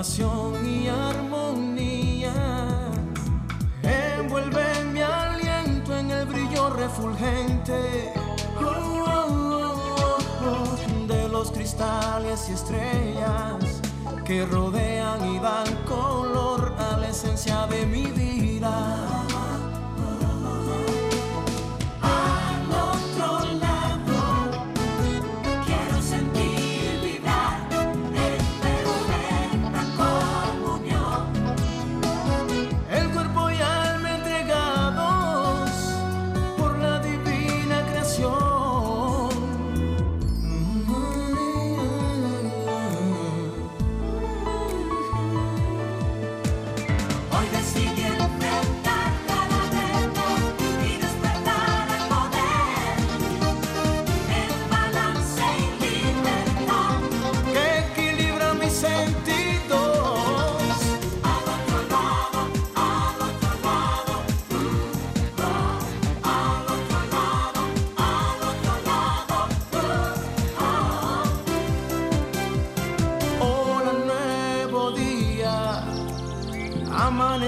y armonía. Envuelve mi aliento en el brillo refulgente oh, oh, oh, de los cristales y estrellas que rodean y dan color a la esencia de mi vida.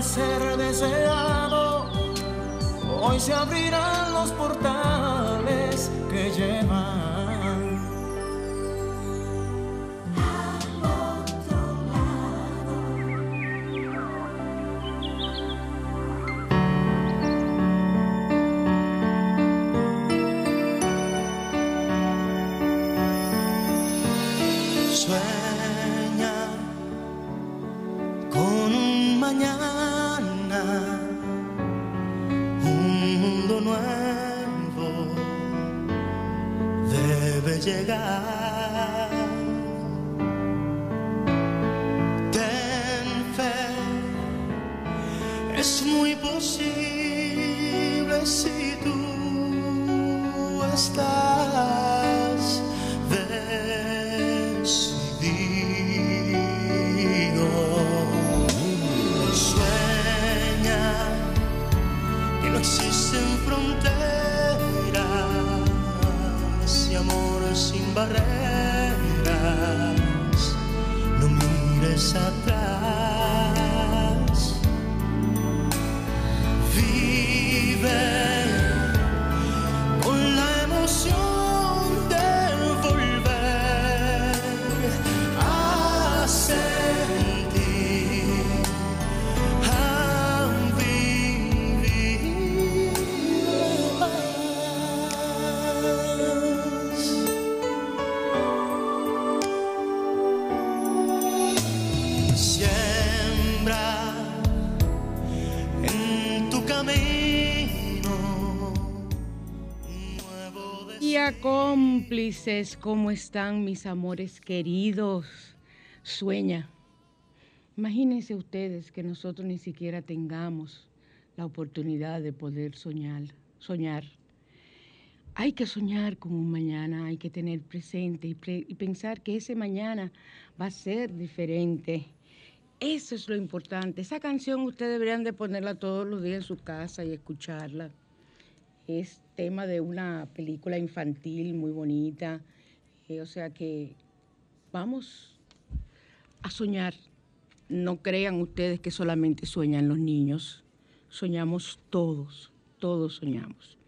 Ser deseado, hoy se abrirán los portales que llevan cómplices, ¿cómo están mis amores queridos? Sueña. Imagínense ustedes que nosotros ni siquiera tengamos la oportunidad de poder soñar, soñar. Hay que soñar con un mañana, hay que tener presente y, pensar que ese mañana va a ser diferente. Eso es lo importante. Esa canción ustedes deberían de ponerla todos los días en su casa y escucharla. Es tema de una película infantil muy bonita. Eh, o sea que vamos a soñar. No crean ustedes que solamente sueñan los niños. Soñamos todos, todos soñamos.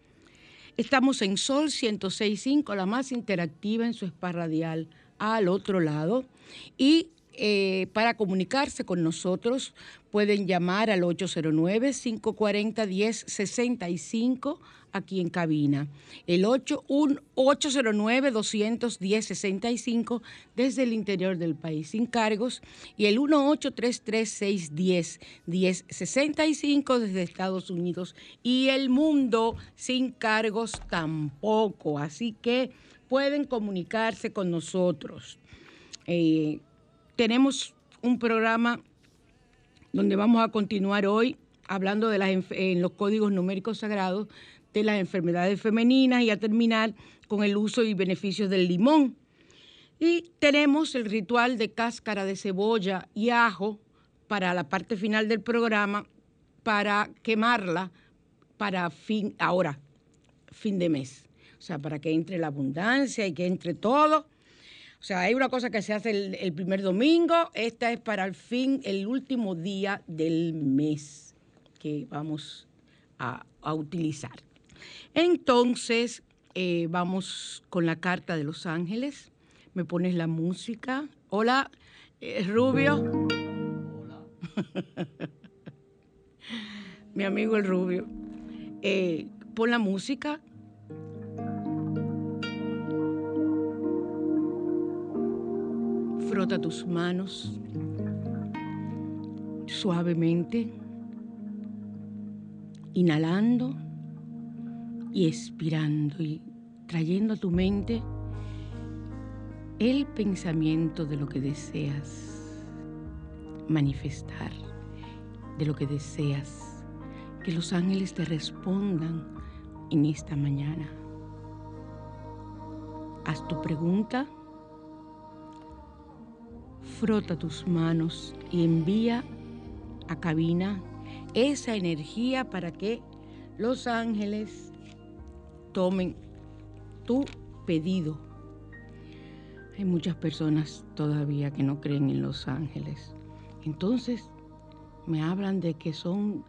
Estamos en Sol 106.5, la más interactiva en su spa radial al otro lado. Y eh, para comunicarse con nosotros pueden llamar al 809-540-1065 aquí en cabina. El 809-210-65 desde el interior del país sin cargos y el 1833-610-1065 desde Estados Unidos y el mundo sin cargos tampoco. Así que pueden comunicarse con nosotros. Eh, tenemos un programa donde vamos a continuar hoy hablando de las, en los códigos numéricos sagrados de las enfermedades femeninas y a terminar con el uso y beneficios del limón. Y tenemos el ritual de cáscara de cebolla y ajo para la parte final del programa para quemarla para fin, ahora, fin de mes. O sea, para que entre la abundancia y que entre todo. O sea, hay una cosa que se hace el, primer domingo, esta es para el fin, el último día del mes que vamos a, utilizar. Entonces, eh, vamos con la carta de los ángeles. Me pones la música. Hola, eh, Rubio. Hola. Mi amigo el Rubio. Eh, pon la música. Frota tus manos suavemente, inhalando y expirando y trayendo a tu mente el pensamiento de lo que deseas manifestar, de lo que deseas que los ángeles te respondan en esta mañana. Haz tu pregunta, frota tus manos y envía a cabina esa energía para que los ángeles tomen tu pedido. Hay muchas personas todavía que no creen en los ángeles. Entonces me hablan de que son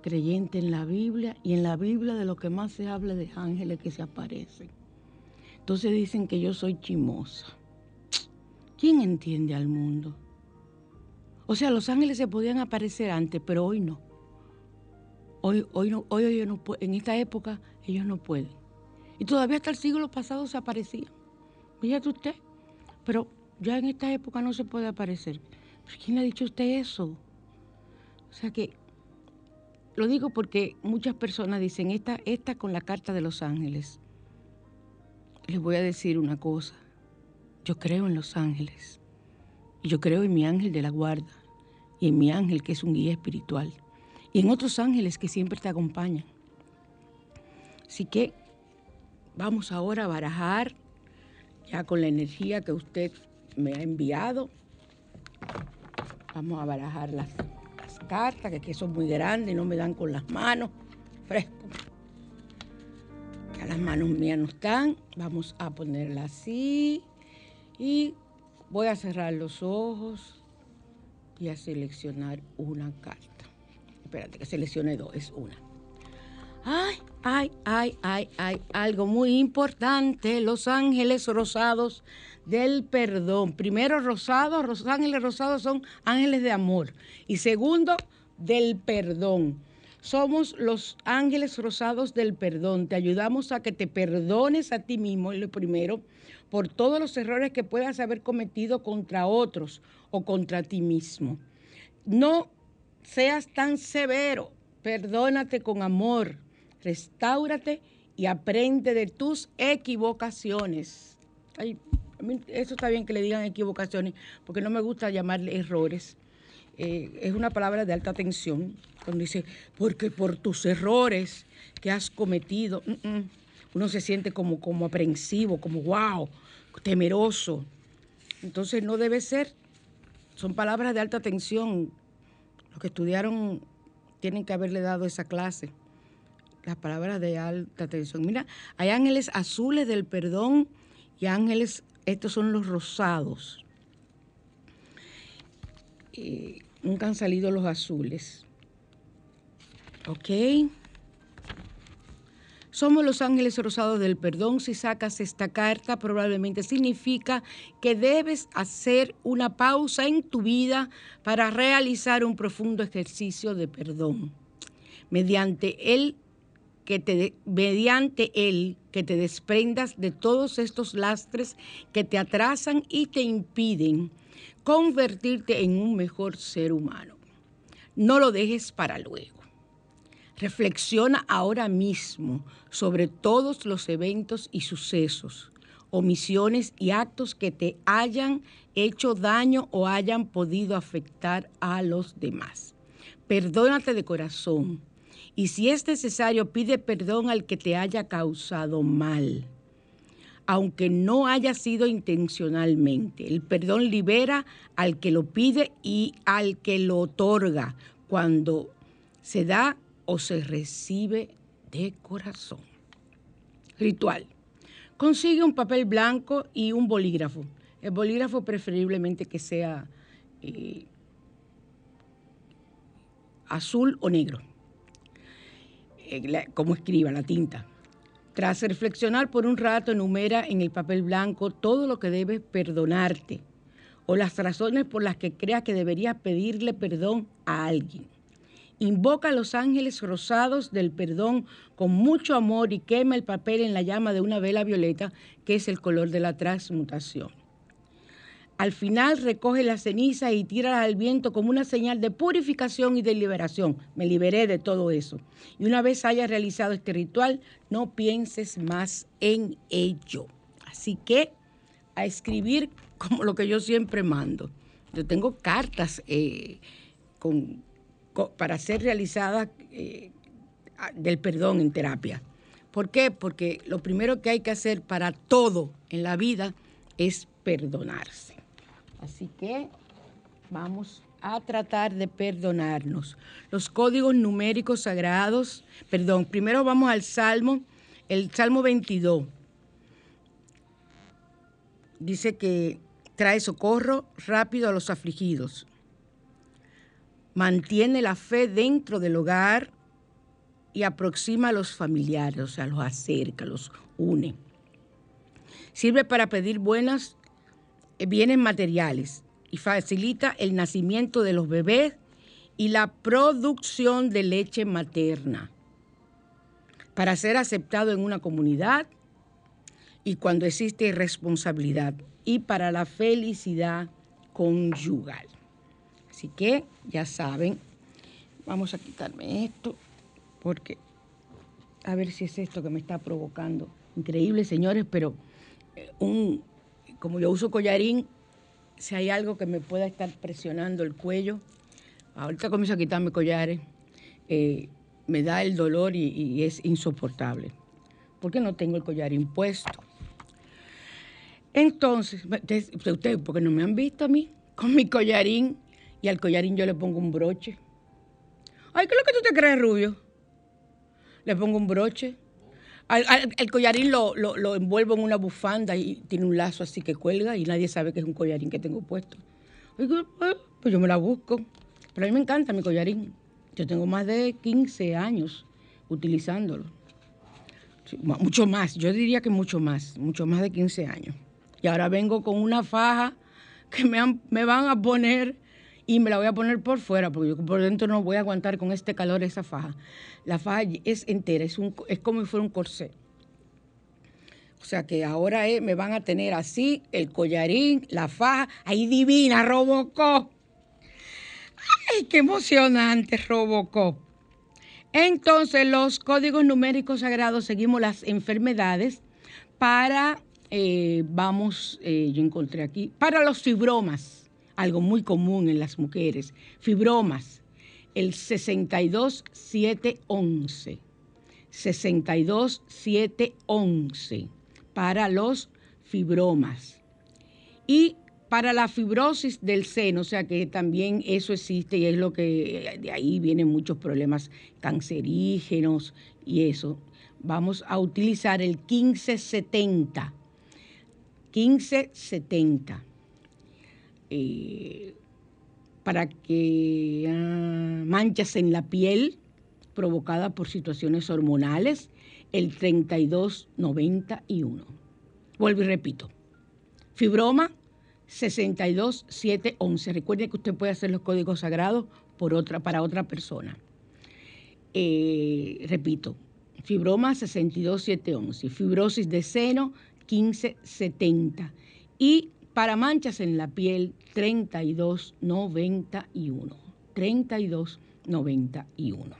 creyentes en la Biblia y en la Biblia de lo que más se habla de ángeles que se aparecen. Entonces dicen que yo soy chimosa. ¿Quién entiende al mundo? O sea, los ángeles se podían aparecer antes, pero hoy no. Hoy, hoy, no, hoy, no, en esta época ellos no pueden. Y todavía hasta el siglo pasado se aparecían. Fíjate usted. Pero ya en esta época no se puede aparecer. ¿Quién le ha dicho a usted eso? O sea que lo digo porque muchas personas dicen, esta, esta con la carta de los ángeles. Les voy a decir una cosa. Yo creo en los ángeles. Yo creo en mi ángel de la guarda. Y en mi ángel que es un guía espiritual. Y en otros ángeles que siempre te acompañan. Así que vamos ahora a barajar ya con la energía que usted me ha enviado. Vamos a barajar las, cartas, que aquí son muy grandes, no me dan con las manos, fresco. Ya las manos mías no están. Vamos a ponerla así. Y voy a cerrar los ojos y a seleccionar una carta. Espérate que seleccione dos, es una. Ay, ay, ay, ay, ay, algo muy importante, los ángeles rosados del perdón. Primero, rosados, los ángeles rosados son ángeles de amor. Y segundo, del perdón. Somos los ángeles rosados del perdón. Te ayudamos a que te perdones a ti mismo, lo primero, por todos los errores que puedas haber cometido contra otros o contra ti mismo. No seas tan severo, perdónate con amor restáurate y aprende de tus equivocaciones. eso está bien que le digan equivocaciones, porque no me gusta llamarle errores. Eh, es una palabra de alta tensión, cuando dice, porque por tus errores que has cometido, mm, mm, uno se siente como, como aprensivo, como wow, temeroso. Entonces no debe ser, son palabras de alta tensión. Los que estudiaron tienen que haberle dado esa clase las palabras de alta tensión. Mira, hay ángeles azules del perdón y ángeles, estos son los rosados. nunca han salido los azules. ¿Ok? Somos los ángeles rosados del perdón. Si sacas esta carta, probablemente significa que debes hacer una pausa en tu vida para realizar un profundo ejercicio de perdón. Mediante el que te, mediante él, que te desprendas de todos estos lastres que te atrasan y te impiden convertirte en un mejor ser humano. No lo dejes para luego. Reflexiona ahora mismo sobre todos los eventos y sucesos, omisiones y actos que te hayan hecho daño o hayan podido afectar a los demás. Perdónate de corazón y si es necesario, pide perdón al que te haya causado mal, aunque no haya sido intencionalmente. El perdón libera al que lo pide y al que lo otorga cuando se da o se recibe de corazón. Ritual. Consigue un papel blanco y un bolígrafo. El bolígrafo preferiblemente que sea eh, azul o negro, eh, como escriba la tinta. Tras reflexionar por un rato, enumera en el papel blanco todo lo que debes perdonarte o las razones por las que creas que deberías pedirle perdón a alguien. Invoca a los ángeles rosados del perdón con mucho amor y quema el papel en la llama de una vela violeta, que es el color de la transmutación. Al final recoge la ceniza y tira al viento como una señal de purificación y de liberación. Me liberé de todo eso. Y una vez hayas realizado este ritual, no pienses más en ello. Así que a escribir como lo que yo siempre mando. Yo tengo cartas eh, para ser realizadas eh, del perdón en terapia. ¿Por qué? Porque lo primero que hay que hacer para todo en la vida es perdonarse. Así que vamos a tratar de perdonarnos. Los códigos numéricos sagrados, perdón, primero vamos al Salmo, el Salmo 22. Dice que trae socorro rápido a los afligidos. Mantiene la fe dentro del hogar y aproxima a los familiares, o sea, los acerca, los une. Sirve para pedir buenas bienes materiales y facilita el nacimiento de los bebés y la producción de leche materna para ser aceptado en una comunidad y cuando existe responsabilidad y para la felicidad conyugal. Así que ya saben, vamos a quitarme esto porque a ver si es esto que me está provocando. Increíble, señores, pero eh, un como yo uso collarín, si hay algo que me pueda estar presionando el cuello, ahorita comienzo a quitarme collares, eh, me da el dolor y, es insoportable. Porque no tengo el collarín puesto. Entonces, ustedes, porque no me han visto a mí con mi collarín y al collarín yo le pongo un broche. Ay, ¿qué es lo que tú te crees, Rubio? Le pongo un broche el collarín lo, lo, envuelvo en una bufanda y tiene un lazo así que cuelga y nadie sabe que es un collarín que tengo puesto. pues yo me la busco. Pero a mí me encanta mi collarín. Yo tengo más de 15 años utilizándolo. mucho más, yo diría que mucho más, mucho más de 15 años. Y ahora vengo con una faja que me, me van a poner y me la voy a poner por fuera, porque yo por dentro no voy a aguantar con este calor esa faja. La faja es entera, es, un, es como si fuera un corsé. O sea que ahora me van a tener así, el collarín, la faja, ahí divina, Robocop. ¡Ay, qué emocionante, Robocop! Entonces, los códigos numéricos sagrados, seguimos las enfermedades para, eh, vamos, eh, yo encontré aquí, para los fibromas algo muy común en las mujeres, fibromas, el 62711. 62711 para los fibromas. Y para la fibrosis del seno, o sea que también eso existe y es lo que de ahí vienen muchos problemas cancerígenos y eso. Vamos a utilizar el 1570. 1570. Eh, para que ah, manchas en la piel provocadas por situaciones hormonales, el 3291. Vuelvo y repito. Fibroma 62711. Recuerde que usted puede hacer los códigos sagrados por otra, para otra persona. Eh, repito, fibroma 62711, fibrosis de seno 1570 y para manchas en la piel, 3291. 3291.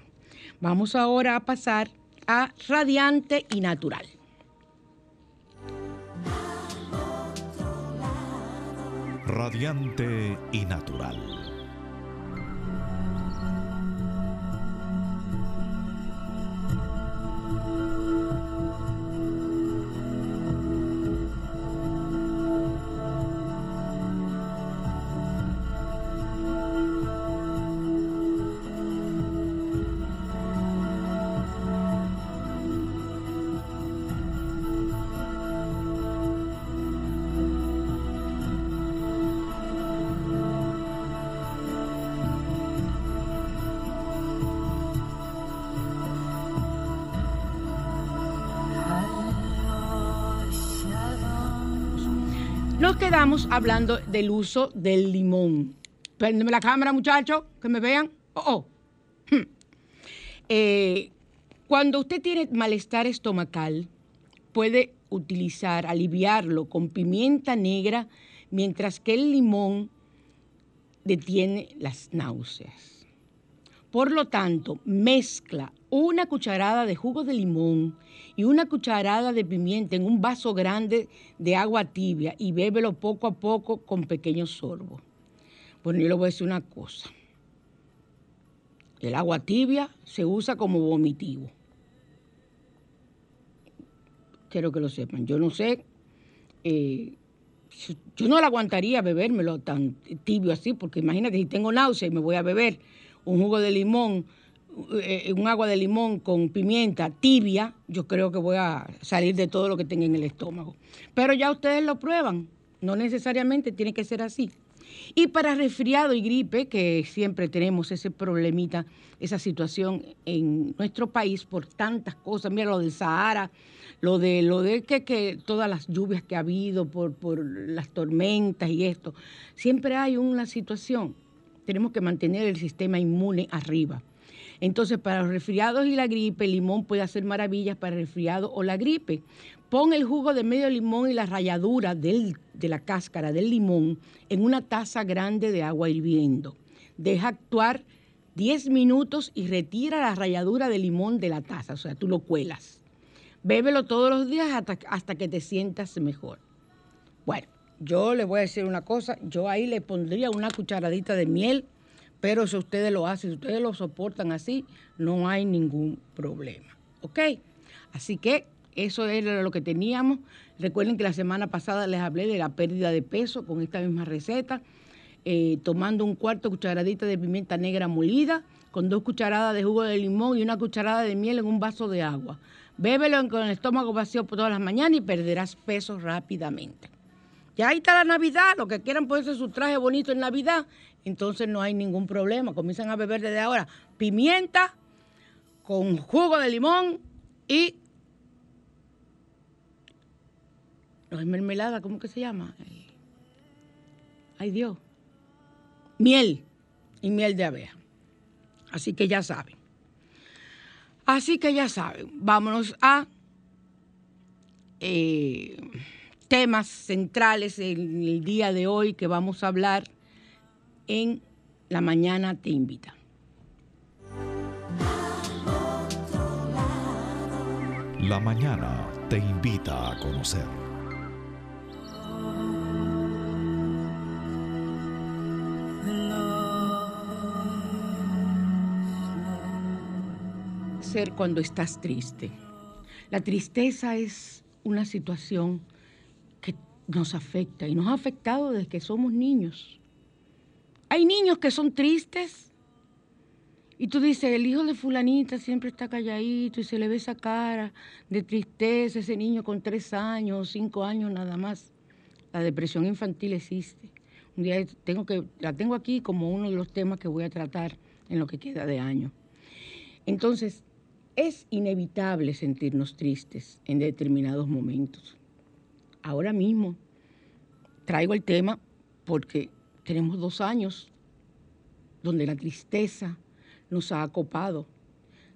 Vamos ahora a pasar a radiante y natural. Radiante y natural. Quedamos hablando del uso del limón. Préndeme la cámara, muchachos, que me vean. Oh, oh. Hmm. Eh, cuando usted tiene malestar estomacal, puede utilizar, aliviarlo con pimienta negra, mientras que el limón detiene las náuseas. Por lo tanto, mezcla una cucharada de jugo de limón y una cucharada de pimienta en un vaso grande de agua tibia y bébelo poco a poco con pequeños sorbos. Bueno, yo le voy a decir una cosa. El agua tibia se usa como vomitivo. Quiero que lo sepan. Yo no sé, eh, yo no la aguantaría bebérmelo tan tibio así, porque imagínate si tengo náusea y me voy a beber un jugo de limón eh, un agua de limón con pimienta tibia, yo creo que voy a salir de todo lo que tenga en el estómago. Pero ya ustedes lo prueban, no necesariamente tiene que ser así. Y para resfriado y gripe, que siempre tenemos ese problemita, esa situación en nuestro país por tantas cosas, mira lo del Sahara, lo de lo de que, que todas las lluvias que ha habido por, por las tormentas y esto, siempre hay una situación. Tenemos que mantener el sistema inmune arriba. Entonces, para los resfriados y la gripe, el limón puede hacer maravillas para el resfriado o la gripe. Pon el jugo de medio limón y la ralladura de la cáscara del limón en una taza grande de agua hirviendo. Deja actuar 10 minutos y retira la ralladura de limón de la taza, o sea, tú lo cuelas. Bébelo todos los días hasta, hasta que te sientas mejor. Bueno, yo le voy a decir una cosa, yo ahí le pondría una cucharadita de miel pero si ustedes lo hacen, si ustedes lo soportan así, no hay ningún problema. ¿Ok? Así que eso era lo que teníamos. Recuerden que la semana pasada les hablé de la pérdida de peso con esta misma receta. Eh, tomando un cuarto cucharadita de pimienta negra molida, con dos cucharadas de jugo de limón y una cucharada de miel en un vaso de agua. Bébelo con el estómago vacío por todas las mañanas y perderás peso rápidamente. Ya ahí está la Navidad, lo que quieran ponerse su traje bonito en Navidad, entonces no hay ningún problema. Comienzan a beber desde ahora pimienta con jugo de limón y... No es mermelada, ¿cómo que se llama? Ay Dios. Miel y miel de abeja. Así que ya saben. Así que ya saben. Vámonos a... Eh, temas centrales en el día de hoy que vamos a hablar en La Mañana Te Invita. La Mañana te invita a conocer. Ser cuando estás triste. La tristeza es una situación nos afecta y nos ha afectado desde que somos niños. Hay niños que son tristes y tú dices, el hijo de fulanita siempre está calladito y se le ve esa cara de tristeza, ese niño con tres años, cinco años nada más. La depresión infantil existe. Un día tengo que, la tengo aquí como uno de los temas que voy a tratar en lo que queda de año. Entonces, es inevitable sentirnos tristes en determinados momentos ahora mismo traigo el tema porque tenemos dos años donde la tristeza nos ha acopado,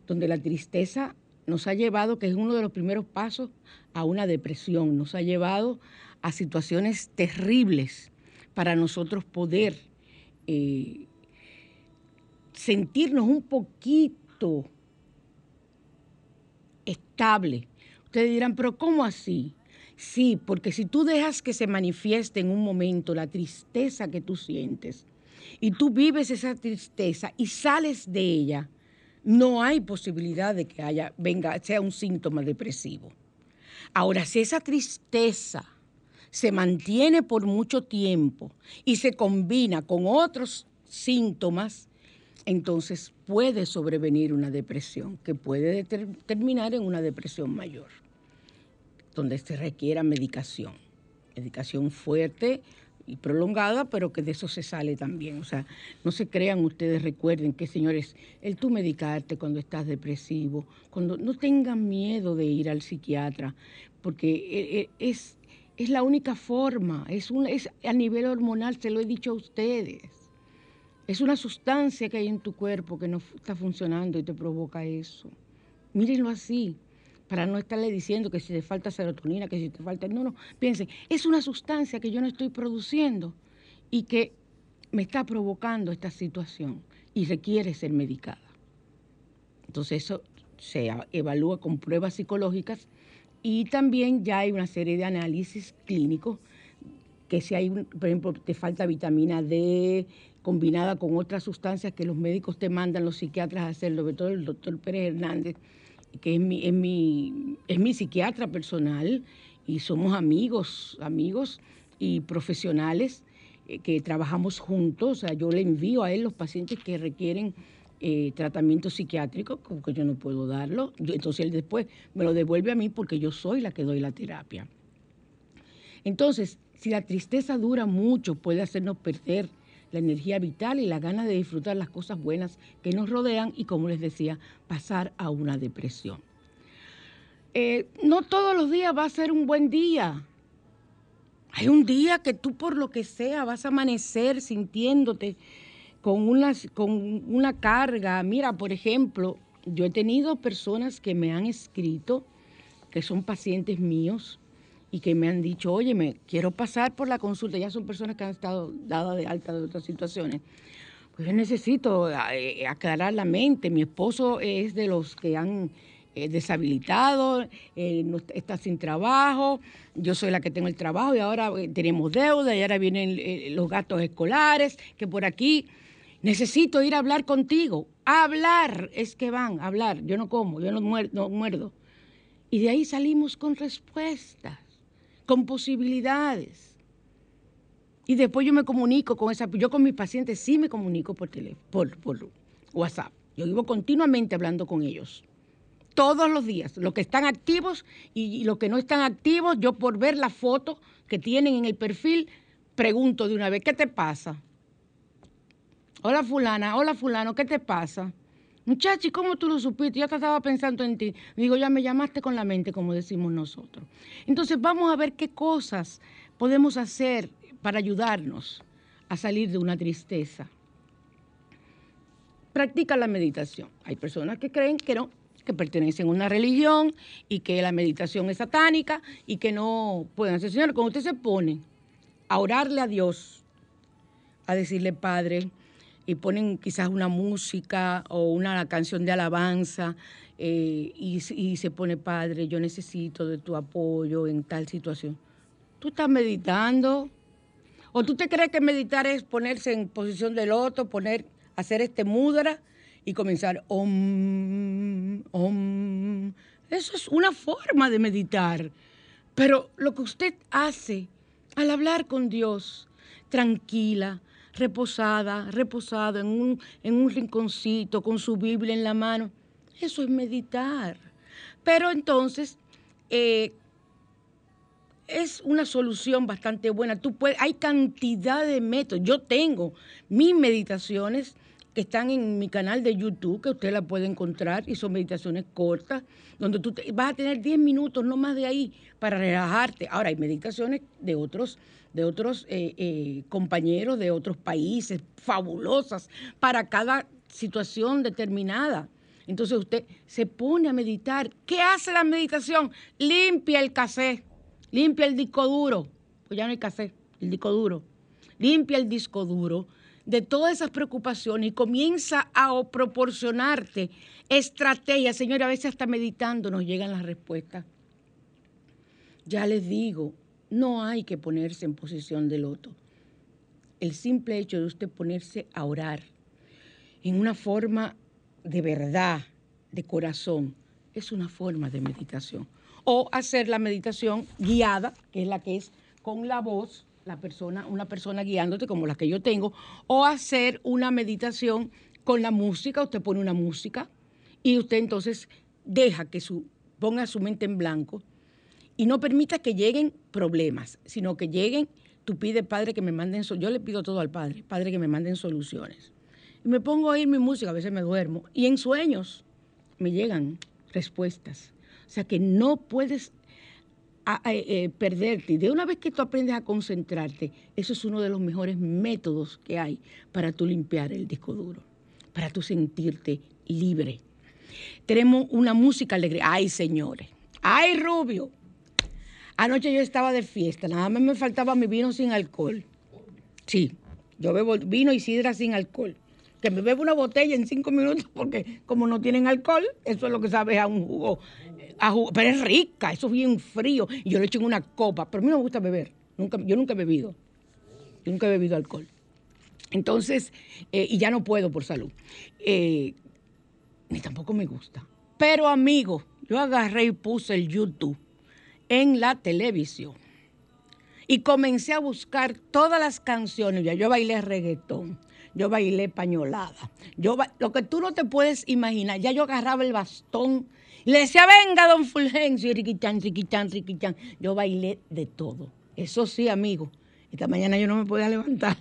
donde la tristeza nos ha llevado, que es uno de los primeros pasos, a una depresión, nos ha llevado a situaciones terribles para nosotros poder eh, sentirnos un poquito estable. Ustedes dirán, pero ¿cómo así? Sí, porque si tú dejas que se manifieste en un momento la tristeza que tú sientes y tú vives esa tristeza y sales de ella, no hay posibilidad de que haya, venga, sea un síntoma depresivo. Ahora, si esa tristeza se mantiene por mucho tiempo y se combina con otros síntomas, entonces puede sobrevenir una depresión que puede terminar en una depresión mayor donde se requiera medicación, medicación fuerte y prolongada, pero que de eso se sale también. O sea, no se crean ustedes, recuerden que, señores, el tú medicarte cuando estás depresivo, cuando no tengan miedo de ir al psiquiatra, porque eh, eh, es, Es la única forma, es, un, es a nivel hormonal, se lo he dicho a ustedes. Es una sustancia que hay en tu cuerpo que no está funcionando y te provoca eso. Mírenlo así, para no estarle diciendo que si te falta serotonina, que si te falta... No, no, piensen, es una sustancia que yo no estoy produciendo y que me está provocando esta situación y requiere ser medicada. Entonces eso se evalúa con pruebas psicológicas y también ya hay una serie de análisis clínicos que si hay, por ejemplo, te falta vitamina D combinada con otras sustancias que los médicos te mandan, los psiquiatras a hacer, sobre todo el doctor Pérez Hernández, que es mi, es mi, es mi psiquiatra personal y somos amigos, amigos y profesionales eh, que trabajamos juntos. O sea, yo le envío a él los pacientes que requieren eh, tratamiento psiquiátrico, como que yo no puedo darlo. entonces él después me lo devuelve a mí porque yo soy la que doy la terapia. Entonces, si la tristeza dura mucho, puede hacernos perder la energía vital y la ganas de disfrutar las cosas buenas que nos rodean y, como les decía, pasar a una depresión. Eh, no todos los días va a ser un buen día. Hay un día que tú por lo que sea vas a amanecer sintiéndote con una, con una carga. Mira, por ejemplo, yo he tenido personas que me han escrito, que son pacientes míos, y que me han dicho, oye, me quiero pasar por la consulta. Ya son personas que han estado dadas de alta de otras situaciones. Pues yo necesito eh, aclarar la mente. Mi esposo es de los que han eh, deshabilitado, eh, está sin trabajo, yo soy la que tengo el trabajo y ahora tenemos deuda y ahora vienen los gastos escolares, que por aquí necesito ir a hablar contigo. hablar es que van, hablar. Yo no como, yo no muerdo. Y de ahí salimos con respuestas, con posibilidades. Y después yo me comunico con esa, yo con mis pacientes sí me comunico por teléfono, por, por WhatsApp. Yo vivo continuamente hablando con ellos. Todos los días, los que están activos y los que no están activos, yo por ver la foto que tienen en el perfil, pregunto de una vez, ¿qué te pasa? Hola fulana, hola fulano, ¿qué te pasa? Muchachi, ¿cómo tú lo supiste? Yo estaba pensando en ti. Digo, ya me llamaste con la mente, como decimos nosotros. Entonces vamos a ver qué cosas podemos hacer para ayudarnos a salir de una tristeza. Practica la meditación. Hay personas que creen que no, que pertenecen a una religión y que la meditación es satánica y que no pueden hacer. Señor, cuando usted se pone a orarle a Dios, a decirle, Padre, y ponen quizás una música o una canción de alabanza eh, y, se pone, Padre, yo necesito de tu apoyo en tal situación. ¿Tú estás meditando? ¿O tú te crees que meditar es ponerse en posición del otro, poner, hacer este mudra y comenzar om, om? Eso es una forma de meditar. Pero lo que usted hace al hablar con Dios, tranquila, reposada, reposado en un, en un rinconcito con su Biblia en la mano. Eso es meditar. Pero entonces eh, es una solución bastante buena. Tú puedes, hay cantidad de métodos. Yo tengo mis meditaciones que están en mi canal de YouTube, que usted la puede encontrar, y son meditaciones cortas, donde tú vas a tener 10 minutos, no más de ahí, para relajarte. Ahora, hay meditaciones de otros, de otros eh, eh, compañeros de otros países, fabulosas, para cada situación determinada. Entonces usted se pone a meditar. ¿Qué hace la meditación? Limpia el cassette, limpia el disco duro. Pues ya no hay cassette, el disco duro. Limpia el disco duro de todas esas preocupaciones y comienza a proporcionarte estrategias. Señora, a veces hasta meditando nos llegan las respuestas. Ya les digo, no hay que ponerse en posición de loto. El simple hecho de usted ponerse a orar en una forma de verdad, de corazón, es una forma de meditación. O hacer la meditación guiada, que es la que es con la voz, persona, una persona guiándote como la que yo tengo, o hacer una meditación con la música, usted pone una música y usted entonces deja que su, ponga su mente en blanco y no permita que lleguen problemas, sino que lleguen, tú pides, Padre, que me manden, yo le pido todo al Padre, Padre, que me manden soluciones. Y me pongo a oír mi música, a veces me duermo, y en sueños me llegan respuestas. O sea que no puedes eh, perderte. De una vez que tú aprendes a concentrarte, eso es uno de los mejores métodos que hay para tú limpiar el disco duro, para tú sentirte libre. Tenemos una música alegre. Ay, señores. Ay, Rubio. Anoche yo estaba de fiesta, nada más me faltaba mi vino sin alcohol. Sí, yo bebo vino y sidra sin alcohol. Que me bebo una botella en cinco minutos porque como no tienen alcohol, eso es lo que sabe a un jugo. Pero es rica, eso es bien frío. Y yo lo echo en una copa. Pero a mí no me gusta beber. Nunca, yo nunca he bebido. Yo nunca he bebido alcohol. Entonces, eh, y ya no puedo por salud. Eh, ni tampoco me gusta. Pero amigo, yo agarré y puse el YouTube en la televisión y comencé a buscar todas las canciones. Ya yo bailé reggaetón, yo bailé pañolada, yo lo que tú no te puedes imaginar. Ya yo agarraba el bastón le decía, venga, don Fulgencio, riquichan, riquichan, riquichan. Yo bailé de todo. Eso sí, amigo, esta mañana yo no me podía levantar.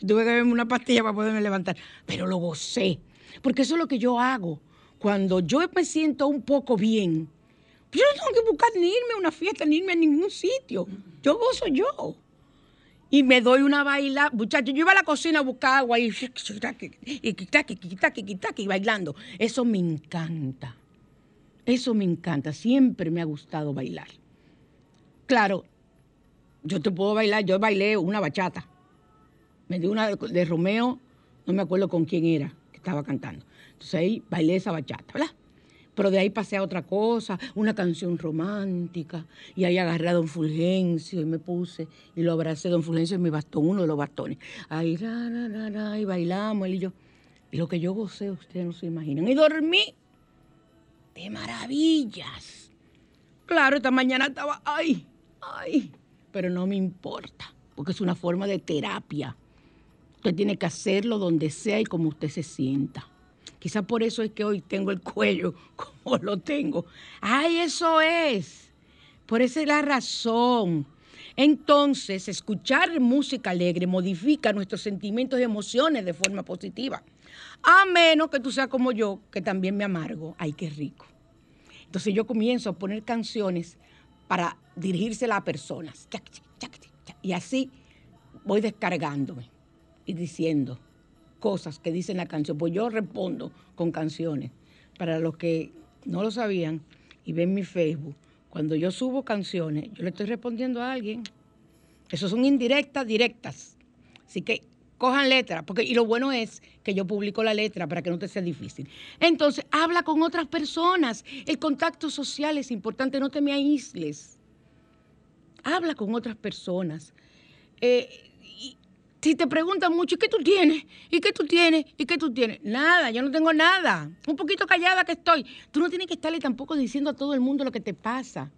Tuve que beberme una pastilla para poderme levantar, pero lo gocé, porque eso es lo que yo hago. Cuando yo me siento un poco bien, yo no tengo que buscar ni irme a una fiesta, ni irme a ningún sitio. Yo gozo yo. Y me doy una baila, muchachos. Yo iba a la cocina a buscar agua y, y bailando. Eso me encanta. Eso me encanta. Siempre me ha gustado bailar. Claro, yo te puedo bailar. Yo bailé una bachata. Me di una de Romeo, no me acuerdo con quién era que estaba cantando. Entonces ahí bailé esa bachata, ¿verdad? Pero de ahí pasé a otra cosa, una canción romántica. Y ahí agarré a don Fulgencio y me puse y lo abracé. Don Fulgencio en mi bastón, uno de los bastones. Ahí, y bailamos él y yo. Y lo que yo gocé, ustedes no se imaginan. Y dormí de maravillas. Claro, esta mañana estaba, ay, ay, pero no me importa, porque es una forma de terapia. Usted tiene que hacerlo donde sea y como usted se sienta. Quizá por eso es que hoy tengo el cuello como lo tengo. Ay, eso es. Por esa es la razón. Entonces, escuchar música alegre modifica nuestros sentimientos y emociones de forma positiva. A menos que tú seas como yo, que también me amargo. Ay, qué rico. Entonces yo comienzo a poner canciones para dirigírsela a personas. Y así voy descargándome y diciendo, cosas que dice la canción, pues yo respondo con canciones. Para los que no lo sabían y ven mi Facebook, cuando yo subo canciones, yo le estoy respondiendo a alguien. Eso son indirectas, directas. Así que cojan letra, porque y lo bueno es que yo publico la letra para que no te sea difícil. Entonces, habla con otras personas. El contacto social es importante, no te me aísles. Habla con otras personas. Eh, si te preguntan mucho, ¿y qué tú tienes? ¿Y qué tú tienes? ¿Y qué tú tienes? Nada, yo no tengo nada. Un poquito callada que estoy. Tú no tienes que estarle tampoco diciendo a todo el mundo lo que te pasa.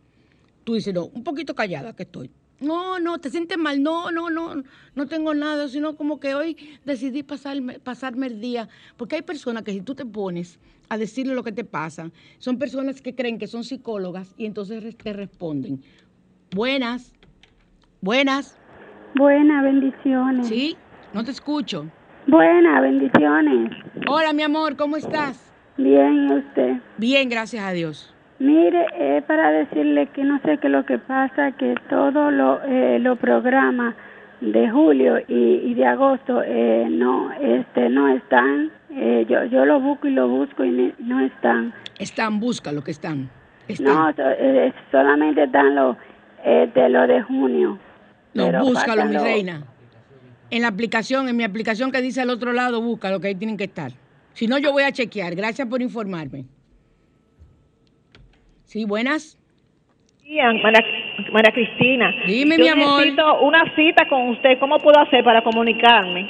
Tú dices, no, un poquito callada que estoy. No, no, te sientes mal. No, no, no, no tengo nada, sino como que hoy decidí pasarme, pasarme el día. Porque hay personas que si tú te pones a decirle lo que te pasa, son personas que creen que son psicólogas y entonces te responden. Buenas, buenas. Buenas, bendiciones. ¿Sí? No te escucho. Buenas, bendiciones. Hola, mi amor, ¿cómo estás? Bien, ¿y usted? Bien, gracias a Dios. Mire, es para decirle que no sé qué es lo que pasa, que todos los eh, programas de julio y, de agosto eh, no este no están eh, yo yo lo busco y lo busco y no están están busca lo que están, no eh, solamente están los de lo de junio no, búscalo, mi reina. En la aplicación, en mi aplicación que dice al otro lado, búscalo, que ahí tienen que estar. Si no, yo voy a chequear. Gracias por informarme. Sí, buenas. María, María Cristina. Dime, mi amor. Necesito una cita con usted. ¿Cómo puedo hacer para comunicarme?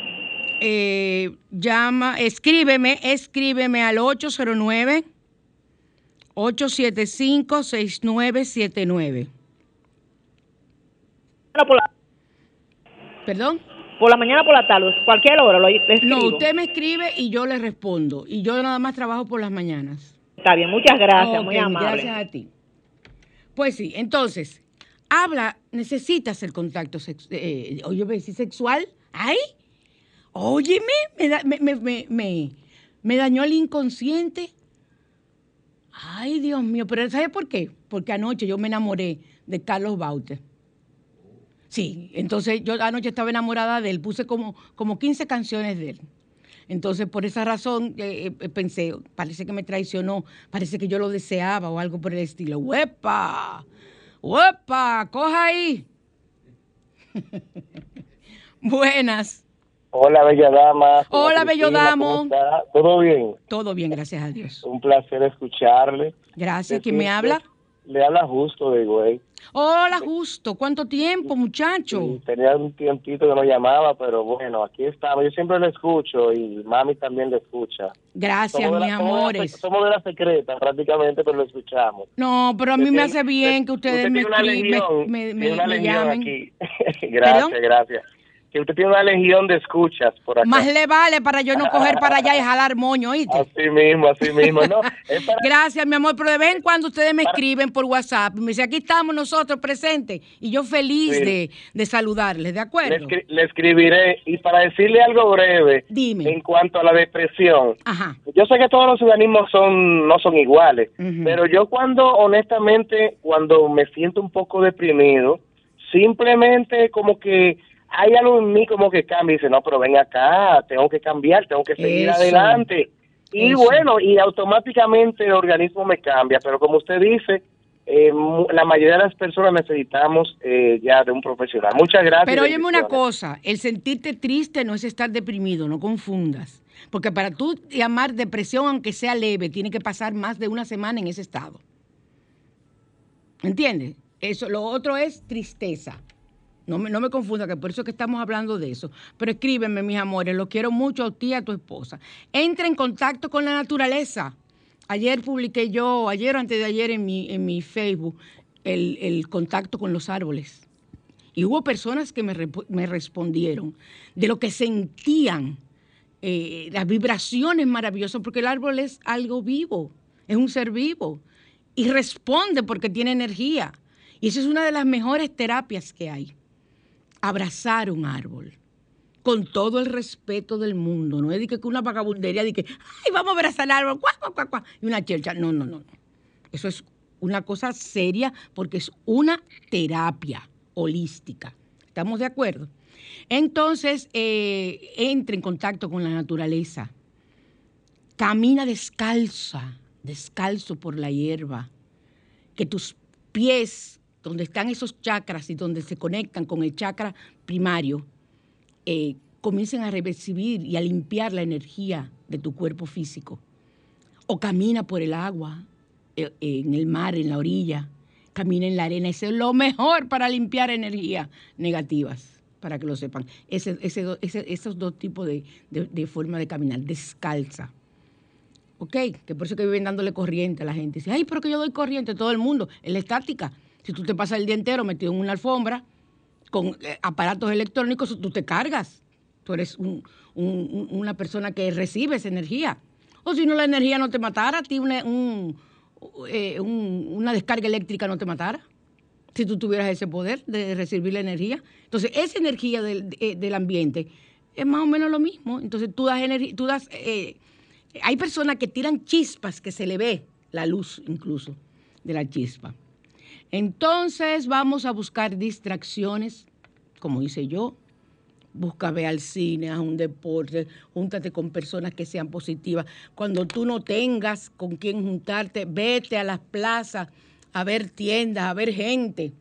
Eh, llama, escríbeme, escríbeme al 809 875 6979 por la... ¿Perdón? Por la mañana por la tarde, cualquier hora. Lo no, usted me escribe y yo le respondo. Y yo nada más trabajo por las mañanas. Está bien, muchas gracias, muy amable. Gracias a ti. Pues sí, entonces, habla, necesitas el contacto sexual. Eh, oye, si sexual. ¡Ay! Óyeme, me, me, me, me, me dañó el inconsciente. Ay, Dios mío, pero ¿sabes por qué? porque anoche yo me enamoré de Carlos Baute. Sí, entonces yo anoche estaba enamorada de él, puse como, como 15 canciones de él. Entonces, por esa razón eh, eh, pensé, parece que me traicionó, parece que yo lo deseaba o algo por el estilo. ¡Huepa! ¡Huepa! ¡Coja ahí! Buenas. Hola, bella dama. Hola, bello damo. ¿Todo bien? Todo bien, gracias a Dios. Un placer escucharle. Gracias. ¿Quién me habla? Le habla Justo de Güey. Hola, Justo. ¿Cuánto tiempo, muchacho? Sí, tenía un tiempito que no llamaba, pero bueno, aquí estamos. Yo siempre le escucho y mami también le escucha. Gracias, mis amores. somos de la secreta prácticamente, pero lo escuchamos. No, pero a mí me hace bien que ustedes me, me, me, me, llamen. Aquí. gracias, gracias que usted tiene una legión de escuchas por acá. Más le vale para yo no coger para allá y jalar moño, ¿oíste? Así mismo, así mismo, ¿no? Gracias, mi amor, pero de vez en cuando ustedes me escriben por WhatsApp, me dicen, aquí estamos nosotros presentes, y yo feliz de, de, saludarles, ¿de acuerdo? Le, escribiré, y para decirle algo breve, Dime. en cuanto a la depresión, Ajá. yo sé que todos los organismos son, no son iguales, pero yo cuando, honestamente, cuando me siento un poco deprimido, simplemente como que hay algo en mí como que cambia y dice, no, pero ven acá, tengo que cambiar, tengo que seguir adelante. Y bueno, y automáticamente el organismo me cambia, pero como usted dice, eh, la mayoría de las personas necesitamos eh, ya de un profesional. Muchas gracias. Pero óyeme una cosa, el sentirte triste no es estar deprimido, no confundas. Porque para tú llamar depresión, aunque sea leve, tiene que pasar más de una semana en ese estado. ¿Entiendes? Eso, lo otro es tristeza. No me, no me confunda, que por eso es que estamos hablando de eso. Pero escríbeme, mis amores, lo quiero mucho a ti y a tu esposa. Entra en contacto con la naturaleza. Ayer publiqué yo, ayer o antes de ayer en mi, en mi Facebook, el, contacto con los árboles. Y hubo personas que me, me respondieron de lo que sentían, eh, las vibraciones maravillosas, porque el árbol es algo vivo, es un ser vivo. Y responde porque tiene energía. Y esa es una de las mejores terapias que hay abrazar un árbol con todo el respeto del mundo. No es de que una vagabundería de que, ay, vamos a abrazar el árbol, y una chercha. No, no, no. Eso es una cosa seria porque es una terapia holística. ¿Estamos de acuerdo? Entonces, eh, entre en contacto con la naturaleza. Camina descalza, descalzo por la hierba. Que tus pies donde están esos chakras y donde se conectan con el chakra primario, eh, comiencen a recibir y a limpiar la energía de tu cuerpo físico. O camina por el agua, eh, en el mar, en la orilla, camina en la arena. Eso es lo mejor para limpiar energías negativas, para que lo sepan. esos dos tipos de, de, forma de caminar, descalza. ¿Ok? Que por eso que viven dándole corriente a la gente. Dice, ay, pero que yo doy corriente a todo el mundo. Es la estática. Si tú te pasas el día entero metido en una alfombra con eh, aparatos electrónicos, tú te cargas. Tú eres una persona que recibe esa energía. O si no, la energía no te matara, a ti una, eh, una descarga eléctrica no te matara. Si tú tuvieras ese poder de recibir la energía. Entonces, esa energía del, eh, ambiente es más o menos lo mismo. Entonces, tú das energía, tú das... hay personas que tiran chispas que se le ve la luz incluso de la chispa. Entonces vamos a buscar distracciones, como hice yo. Busca ver al cine, a un deporte, júntate con personas que sean positivas. Cuando tú no tengas con quién juntarte, vete a las plazas a ver tiendas, a ver gente,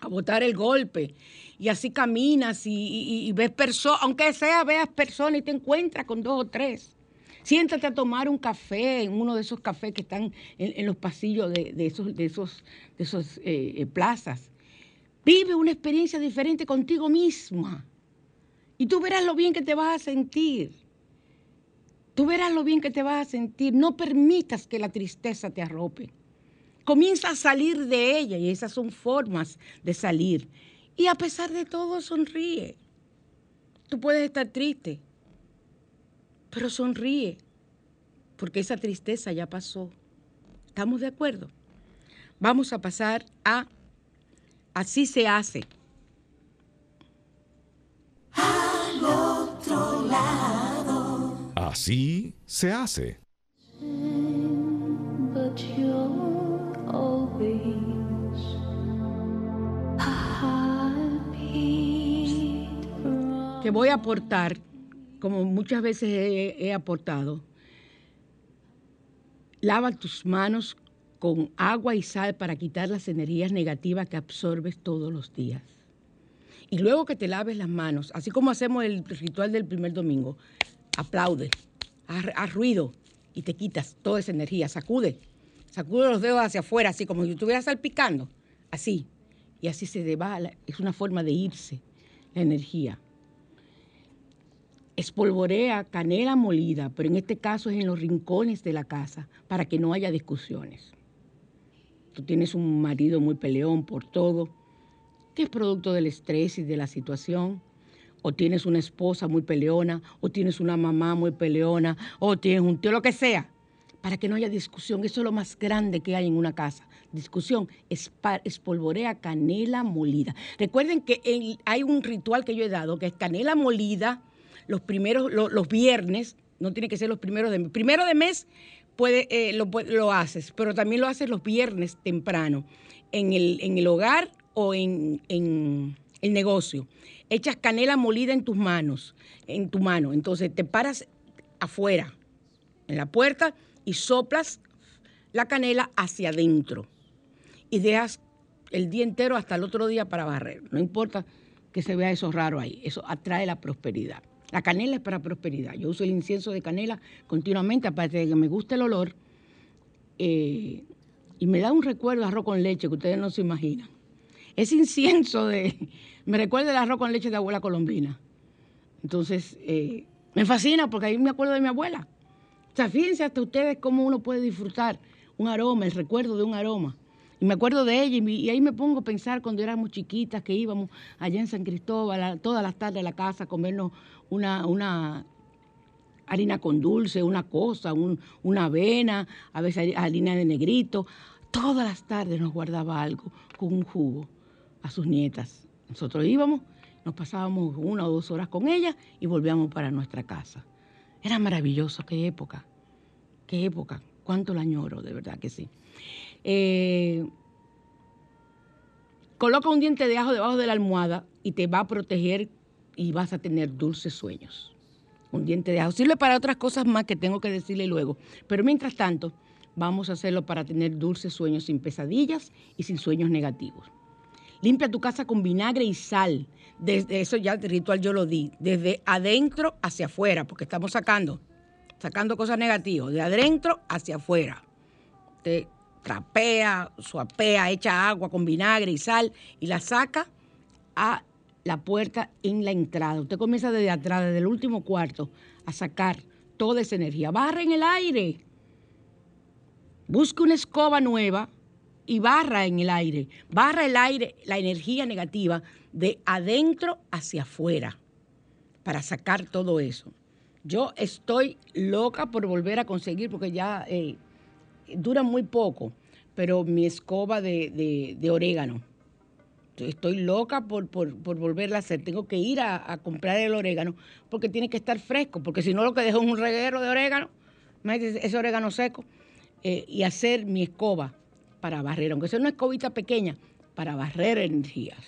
a botar el golpe. Y así caminas y, y ves personas, aunque sea veas personas y te encuentras con dos o tres Siéntate a tomar un café en uno de esos cafés que están en, los pasillos de, esos, de esos, de esos eh, eh, plazas. Vive una experiencia diferente contigo misma. Y tú verás lo bien que te vas a sentir. Tú verás lo bien que te vas a sentir. No permitas que la tristeza te arrope. Comienza a salir de ella y esas son formas de salir. Y a pesar de todo, sonríe. Tú puedes estar triste, pero sonríe, porque esa tristeza ya pasó. ¿Estamos de acuerdo? Vamos a pasar a Así se hace. Al otro lado. Así se hace. But you're Que voy a aportar, como muchas veces he, aportado, lava tus manos con agua y sal para quitar las energías negativas que absorbes todos los días. Y luego que te laves las manos, así como hacemos el ritual del primer domingo, aplaude, haz, ruido y te quitas toda esa energía, sacude, sacude los dedos hacia afuera, así como si estuvieras salpicando, así. Y así se va, es una forma de irse la energía. Espolvorea canela molida, pero en este caso es en los rincones de la casa, para que no haya discusiones tú tienes un marido muy peleón por todo, que es producto del estrés y de la situación, o tienes una esposa muy peleona, o tienes una mamá muy peleona, o tienes un tío, lo que sea, para que no haya discusión. Eso es lo más grande que hay en una casa. Discusión, espolvorea canela molida. Recuerden que hay un ritual que yo he dado, que es canela molida los primeros, los viernes, no tiene que ser los primeros de mes. Primero de mes puede, eh, lo, haces, pero también lo haces los viernes temprano, en el, en el hogar o en, en el negocio. Echas canela molida en tus manos, en tu mano. Entonces te paras afuera, en la puerta, y soplas la canela hacia adentro. Y dejas el día entero hasta el otro día para barrer. No importa que se vea eso raro ahí. Eso atrae la prosperidad. La canela es para prosperidad. Yo uso el incienso de canela continuamente, aparte de que me gusta el olor. Eh, y me da un recuerdo de arroz con leche que ustedes no se imaginan. Ese incienso de, me recuerda el arroz con leche de abuela colombina. Entonces, eh, me fascina porque ahí me acuerdo de mi abuela. O sea, fíjense hasta ustedes cómo uno puede disfrutar un aroma, el recuerdo de un aroma. Y me acuerdo de ella y, ahí me pongo a pensar cuando éramos chiquitas que íbamos allá en San Cristóbal todas las tardes a la casa a comernos una, una harina con dulce, una cosa, una avena, a veces harina de negrito. Todas las tardes nos guardaba algo con un jugo a sus nietas. Nosotros íbamos, nos pasábamos una o dos horas con ella y volvíamos para nuestra casa. Era maravilloso, qué época, qué época, cuánto la añoro, de verdad que sí. Eh, coloca un diente de ajo debajo de la almohada y te va a proteger y vas a tener dulces sueños. Un diente de ajo. Sirve para otras cosas más que tengo que decirle luego. Pero mientras tanto, vamos a hacerlo para tener dulces sueños sin pesadillas y sin sueños negativos. Limpia tu casa con vinagre y sal. Desde eso ya el ritual yo lo di. Desde adentro hacia afuera, porque estamos sacando, sacando cosas negativas. De adentro hacia afuera. Trapea, suapea, echa agua con vinagre y sal y la saca a la puerta en la entrada. Usted comienza desde atrás, desde el último cuarto, a sacar toda esa energía. Barra en el aire. Busca una escoba nueva y barra en el aire. Barra el aire, la energía negativa, de adentro hacia afuera, para sacar todo eso. Yo estoy loca por volver a conseguir, porque ya eh, dura muy poco, pero mi escoba de orégano estoy loca por, volverla a hacer. Tengo que ir a, comprar el orégano porque tiene que estar fresco, porque si no lo que dejo es un reguero de orégano, ese orégano seco, eh, y hacer mi escoba para barrer, aunque sea una escobita pequeña, para barrer energías.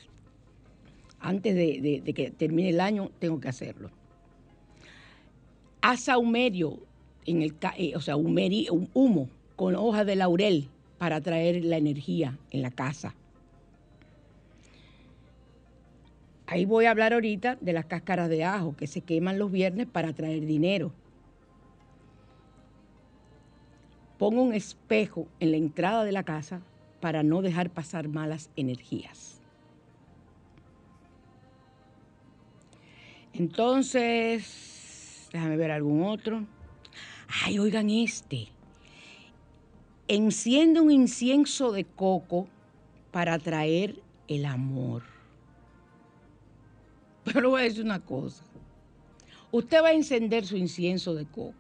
Antes de, que termine el año tengo que hacerlo. Haz saumerio, en el, eh, o sea, un humo con hojas de laurel para atraer la energía en la casa Ahí voy a hablar ahorita de las cáscaras de ajo que se queman los viernes para traer dinero. Pongo un espejo en la entrada de la casa para no dejar pasar malas energías. Entonces, déjame ver algún otro. Ay, oigan este. Enciende un incienso de coco para atraer el amor. Pero voy a decir una cosa. Usted va a encender su incienso de coco.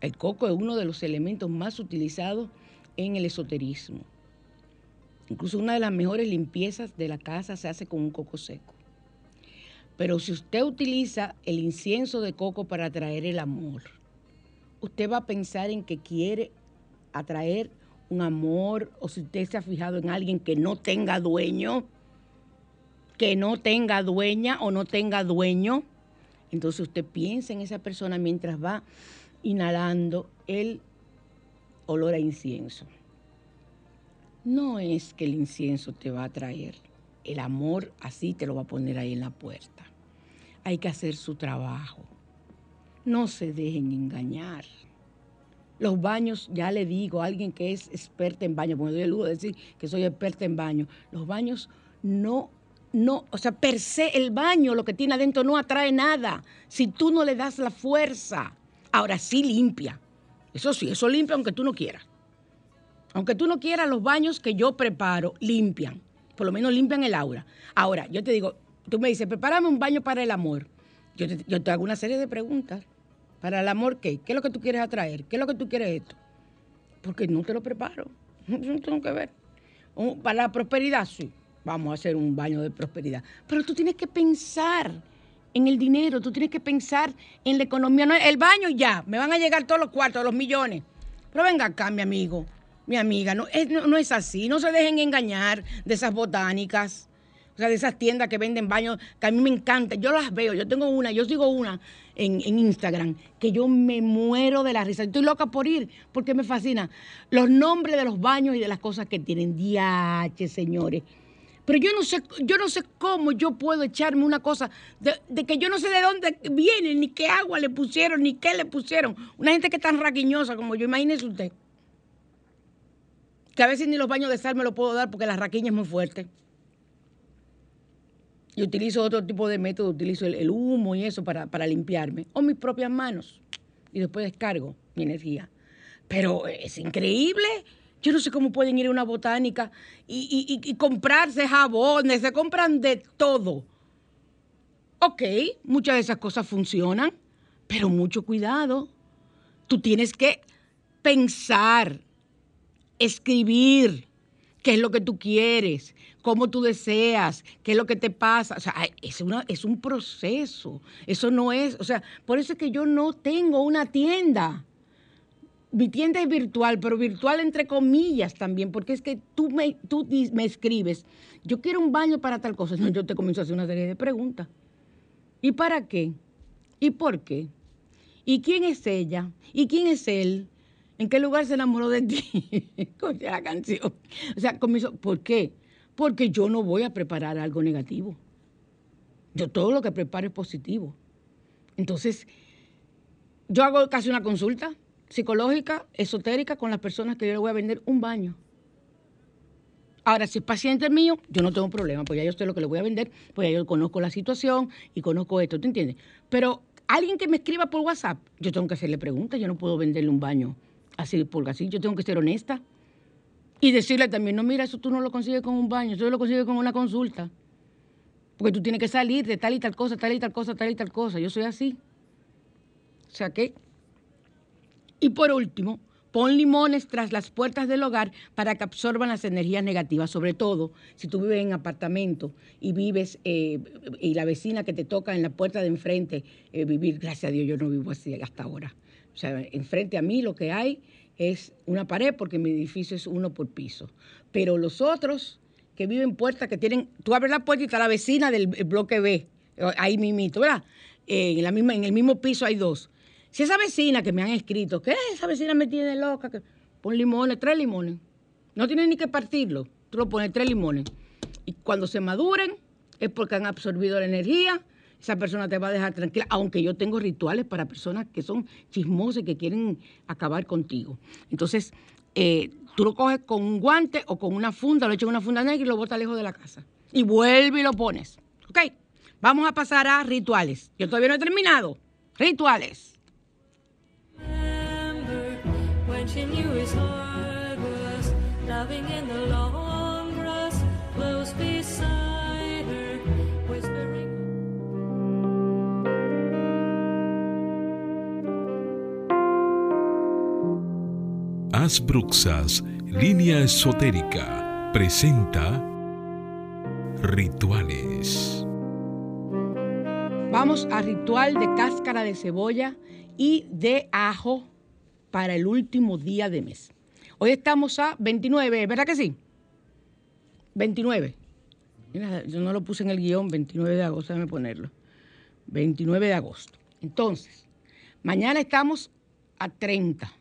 El coco es uno de los elementos más utilizados en el esoterismo. Incluso una de las mejores limpiezas de la casa se hace con un coco seco. Pero si usted utiliza el incienso de coco para atraer el amor, usted va a pensar en que quiere atraer un amor o si usted se ha fijado en alguien que no tenga dueño, que no tenga dueña o no tenga dueño, entonces usted piensa en esa persona mientras va inhalando el olor a incienso. No es que el incienso te va a traer, el amor así te lo va a poner ahí en la puerta. Hay que hacer su trabajo. No se dejen engañar. Los baños, ya le digo a alguien que es experta en baño, porque doy el lujo de decir que soy experta en baño, los baños no, no, o sea, per se el baño, lo que tiene adentro no atrae nada si tú no le das la fuerza. Ahora sí limpia. Eso sí, eso limpia aunque tú no quieras. Aunque tú no quieras, los baños que yo preparo limpian. Por lo menos limpian el aura. Ahora, yo te digo, tú me dices, prepárame un baño para el amor. Yo te, yo te hago una serie de preguntas. ¿Para el amor qué? ¿Qué es lo que tú quieres atraer? ¿Qué es lo que tú quieres esto? Porque no te lo preparo. No tengo que ver. Para la prosperidad, sí. Vamos a hacer un baño de prosperidad. Pero tú tienes que pensar en el dinero, tú tienes que pensar en la economía. No, el baño ya, me van a llegar todos los cuartos, los millones. Pero venga acá, mi amigo, mi amiga, no es, no, es así. No se dejen engañar de esas botánicas. O sea, de esas tiendas que venden baños, que a mí me encanta. Yo las veo, yo tengo una, yo sigo una en, Instagram, que yo me muero de la risa. Estoy loca por ir, porque me fascina. Los nombres de los baños y de las cosas que tienen. DH, señores. Pero yo no sé, yo no sé cómo yo puedo echarme una cosa de, que yo no sé de dónde viene, ni qué agua le pusieron, ni qué le pusieron. Una gente que es tan raquiñosa como yo, imagínese usted. Que a veces ni los baños de sal me lo puedo dar porque la raquiña es muy fuerte. Y utilizo otro tipo de método, utilizo el, humo y eso para, para, limpiarme. O mis propias manos. Y después descargo mi energía. Pero es increíble. Yo no sé cómo pueden ir a una botánica y, y comprarse jabones, se compran de todo. Ok, muchas de esas cosas funcionan, pero mucho cuidado. Tú tienes que pensar, escribir qué es lo que tú quieres, cómo tú deseas, qué es lo que te pasa. O sea, es, un proceso. Eso no es, o sea, por eso es que yo no tengo una tienda. Mi tienda es virtual, pero virtual entre comillas también, porque es que tú me, tú me escribes, yo quiero un baño para tal cosa. No, yo te comienzo a hacer una serie de preguntas. ¿Y para qué? ¿Y por qué? ¿Y quién es ella? ¿Y quién es él? ¿En qué lugar se enamoró de ti? con la canción. O sea, comienzo, ¿por qué? porque yo no voy a preparar algo negativo. Yo todo lo que preparo es positivo. Entonces, yo hago casi una consulta psicológica, esotérica, con las personas que yo le voy a vender un baño. Ahora, si es paciente mío, yo no tengo problema, pues ya yo sé lo que le voy a vender, pues ya yo conozco la situación y conozco esto, ¿te entiendes? Pero alguien que me escriba por WhatsApp, yo tengo que hacerle preguntas, yo no puedo venderle un baño así por así, yo tengo que ser honesta. Y decirle también, no, mira, eso tú no lo consigues con un baño, eso lo consigues con una consulta. Porque tú tienes que salir de tal y tal cosa, tal y tal cosa, tal y tal cosa. Yo soy así. O sea que... Y por último, pon limones tras las puertas del hogar para que absorban las energías negativas, sobre todo si tú vives en apartamento y vives, eh, y la vecina que te toca en la puerta de enfrente, eh, vivir, gracias a Dios yo no vivo así hasta ahora. O sea, enfrente a mí lo que hay es una pared porque mi edificio es uno por piso. Pero los otros que viven puertas que tienen, tú abres la puerta y está la vecina del bloque B, ahí mimito, ¿verdad? Eh, en, la misma, en el mismo piso hay dos. Si esa vecina que me han escrito, que esa vecina me tiene loca, que pon limones, tres limones. No tienen ni que partirlo, tú lo pones tres limones. Y cuando se maduren es porque han absorbido la energía esa persona te va a dejar tranquila, aunque yo tengo rituales para personas que son chismosas y que quieren acabar contigo. Entonces, eh, tú lo coges con un guante o con una funda, lo echas en una funda negra y lo botas lejos de la casa. Y vuelve y lo pones. ¿Ok? Vamos a pasar a rituales. Yo todavía no he terminado. Rituales. Bruxas, línea esotérica, presenta Rituales. Vamos a ritual de cáscara de cebolla y de ajo para el último día de mes. Hoy estamos a 29, ¿verdad que sí? 29. Mira, yo no lo puse en el guion, 29 de agosto, déjame ponerlo. 29 de agosto. Entonces, mañana estamos a 30,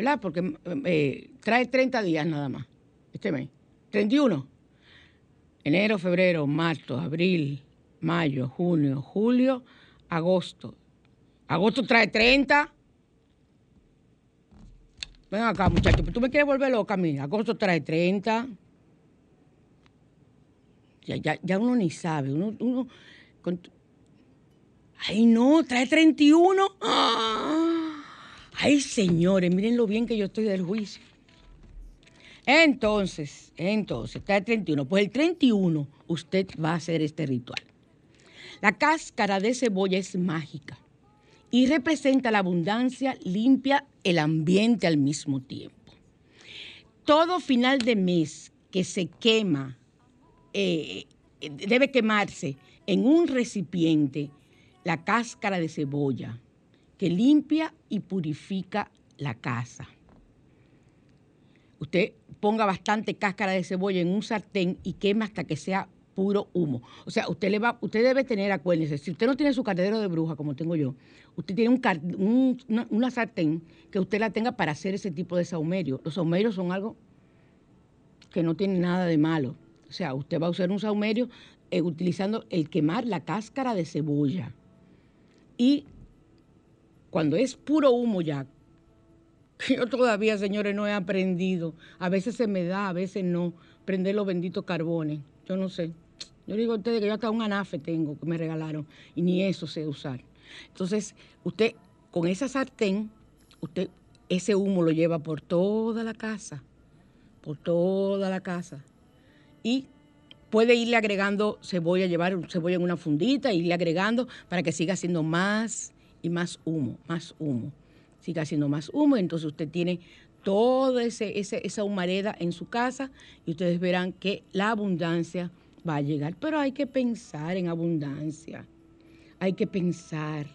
¿verdad? Porque eh, trae 30 días nada más, este mes. 31. Enero, febrero, marzo, abril, mayo, junio, julio, agosto. Agosto trae 30. Ven acá, muchachos, tú me quieres volver loca a mí. Agosto trae 30. Ya, ya, uno ni sabe. Uno, uno Ay, no, trae 31. Ay, señores, miren lo bien que yo estoy del juicio. Entonces, entonces, trae 31. Pues el 31 usted va a hacer este ritual. La cáscara de cebolla es mágica y representa la abundancia, limpia el ambiente al mismo tiempo. Todo final de mes que se quema eh, debe quemarse en un recipiente la cáscara de cebolla que limpia y purifica la casa. Usted ponga bastante cáscara de cebolla en un sartén y quema hasta que sea puro humo. O sea, usted, le va, usted debe tener, acuérdense, si usted no tiene su caldero de bruja como tengo yo, usted tiene un, una, sartén que usted la tenga para hacer ese tipo de saumerio. Los saumerios son algo que no tiene nada de malo. O sea, usted va a usar un saumerio eh, utilizando el quemar la cáscara de cebolla. Y cuando es puro humo ya, yo todavía, señores, no he aprendido. A veces se me da, a veces no, prender los benditos carbones. Yo no sé. Yo digo a ustedes que yo hasta un anafe tengo que me regalaron y ni eso sé usar. Entonces, usted con esa sartén, usted ese humo lo lleva por toda la casa, por toda la casa y puede irle agregando cebolla, llevar cebolla en una fundita, irle agregando para que siga haciendo más y más humo, más humo. Siga haciendo más humo, entonces usted tiene toda esa humareda en su casa y ustedes verán que la abundancia va a llegar. Pero hay que pensar en abundancia, hay que pensar.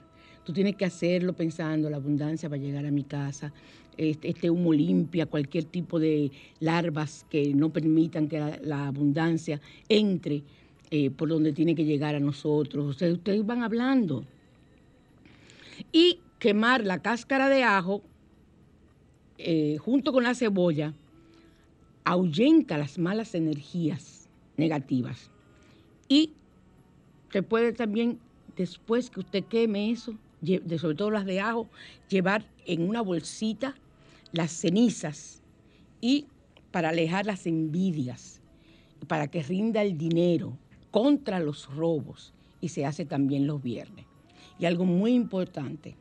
Tú tienes que hacerlo pensando, la abundancia va a llegar a mi casa, este, este, humo limpia cualquier tipo de larvas que no permitan que la, abundancia entre eh, por donde tiene que llegar a nosotros. Ustedes van hablando. Y quemar la cáscara de ajo eh, junto con la cebolla ahuyenta las malas energías negativas. Y se puede también, después que usted queme eso, sobre todo las de ajo, llevar en una bolsita las cenizas y para alejar las envidias, para que rinda el dinero contra los robos y se hace también los viernes. Y algo muy importante,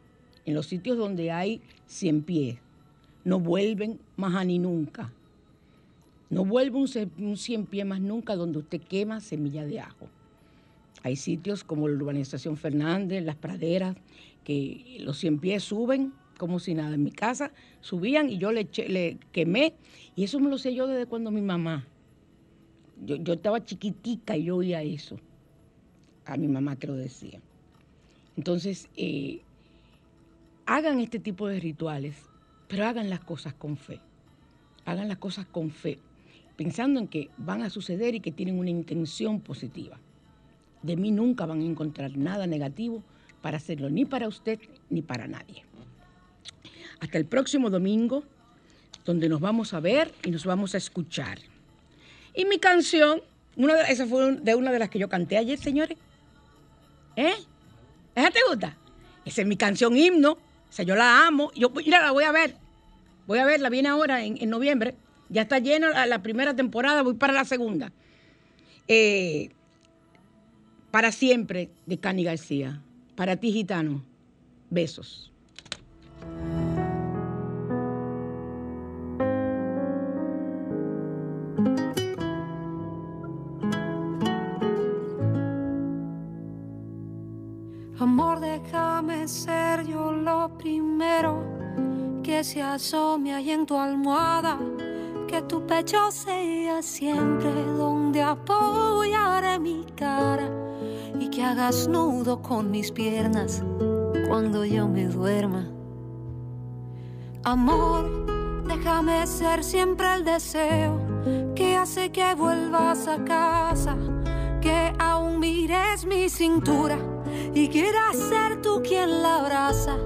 en los sitios donde hay cien pies, no vuelven más ni nunca. No vuelve un, cien pies más nunca donde usted quema semilla de ajo. Hay sitios como la urbanización Fernández, las praderas, que los cien pies suben como si nada. En mi casa subían y yo le, le quemé. Y eso me lo sé yo desde cuando mi mamá. Yo, estaba chiquitica y yo oía eso. A mi mamá que lo decía. Entonces, eh, hagan este tipo de rituales, pero hagan las cosas con fe. Hagan las cosas con fe, pensando en que van a suceder y que tienen una intención positiva. De mí nunca van a encontrar nada negativo para hacerlo, ni para usted ni para nadie. Hasta el próximo domingo, donde nos vamos a ver y nos vamos a escuchar. Y mi canción, una de, esa fue de una de las que yo canté ayer, señores. ¿Eh? ¿Esa te gusta? Esa es mi canción himno. O sea, yo la amo. Yo, mira, la voy a ver. Voy a verla, viene ahora en, noviembre. Ya está llena la, primera temporada, voy para la segunda. Eh, para siempre, de Cani García. Para ti, gitano. Besos. Que se asome ahí en tu almohada. Que tu pecho sea siempre donde apoyaré mi cara y que hagas nudo con mis piernas cuando yo me duerma. Amor, Déjame ser siempre el deseo que hace que vuelvas a casa, que aún mires mi cintura y quieras ser tú quien la abraza,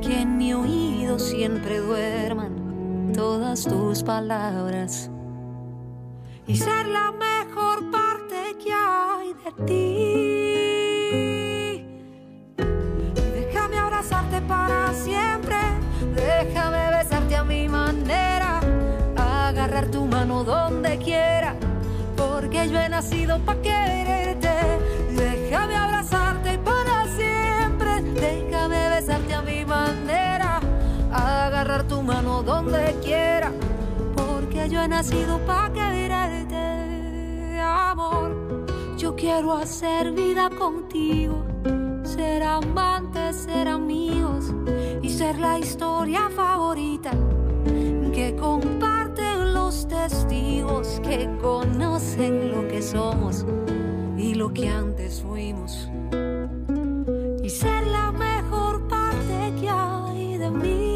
que en mi oído siempre duerman todas tus palabras y ser la mejor parte que hay de ti. Déjame abrazarte para siempre, déjame besarte a mi manera, agarrar tu mano donde quiera, porque yo he nacido para quererte. Donde quiera porque yo he nacido para quererte, amor. Yo quiero hacer vida contigo, ser amantes, ser amigos y ser la historia favorita que comparten los testigos que conocen lo que somos y lo que antes fuimos. Y ser la mejor parte que hay de mí.